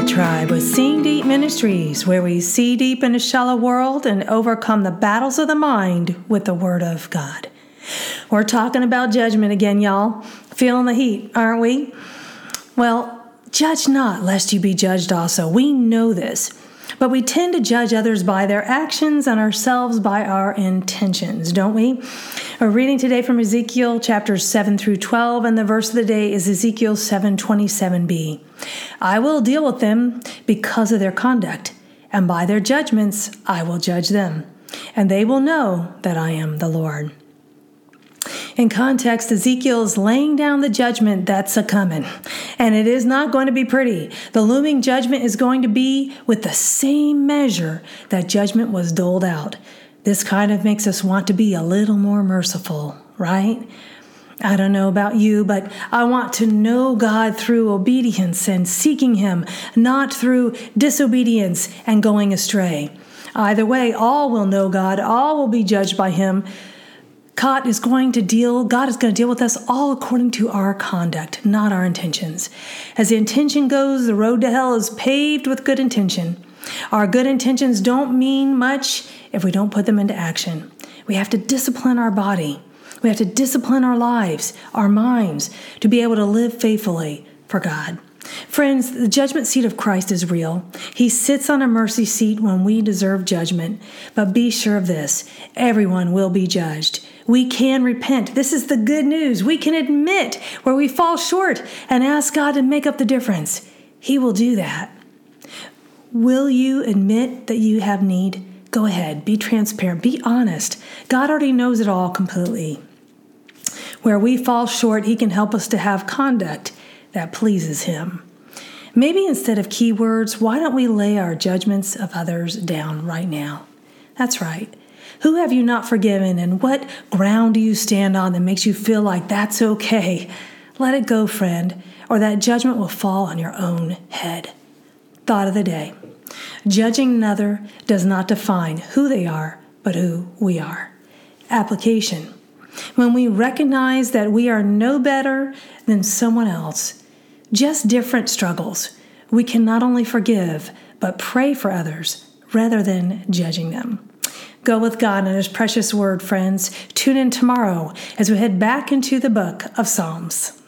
Tribe with Seeing Deep Ministries, where we see deep in a shallow world and overcome the battles of the mind with the Word of God. We're talking about judgment again, y'all. Feeling the heat, aren't we? Well, judge not, lest you be judged also. We know this. But we tend to judge others by their actions and ourselves by our intentions, don't we? We're reading today from Ezekiel chapters 7 through 12, and the verse of the day is Ezekiel 7:27b. I will deal with them because of their conduct, and by their judgments I will judge them, and they will know that I am the Lord. In context, Ezekiel is laying down the judgment that's a coming, and it is not going to be pretty. The looming judgment is going to be with the same measure that judgment was doled out. This kind of makes us want to be a little more merciful, right? I don't know about you, but I want to know God through obedience and seeking Him, not through disobedience and going astray. Either way, all will know God, all will be judged by Him. God is going to deal, God is going to deal with us all according to our conduct, not our intentions. As the intention goes, the road to hell is paved with good intention. Our good intentions don't mean much if we don't put them into action. We have to discipline our body. We have to discipline our lives, our minds, to be able to live faithfully for God. Friends, the judgment seat of Christ is real. He sits on a mercy seat when we deserve judgment. But be sure of this everyone will be judged. We can repent. This is the good news. We can admit where we fall short and ask God to make up the difference. He will do that. Will you admit that you have need? Go ahead, be transparent, be honest. God already knows it all completely. Where we fall short, He can help us to have conduct that pleases Him. Maybe instead of keywords, why don't we lay our judgments of others down right now? That's right. Who have you not forgiven, and what ground do you stand on that makes you feel like that's okay? Let it go, friend, or that judgment will fall on your own head. Thought of the day Judging another does not define who they are, but who we are. Application When we recognize that we are no better than someone else, just different struggles, we can not only forgive, but pray for others rather than judging them. Go with God and His precious word, friends. Tune in tomorrow as we head back into the book of Psalms.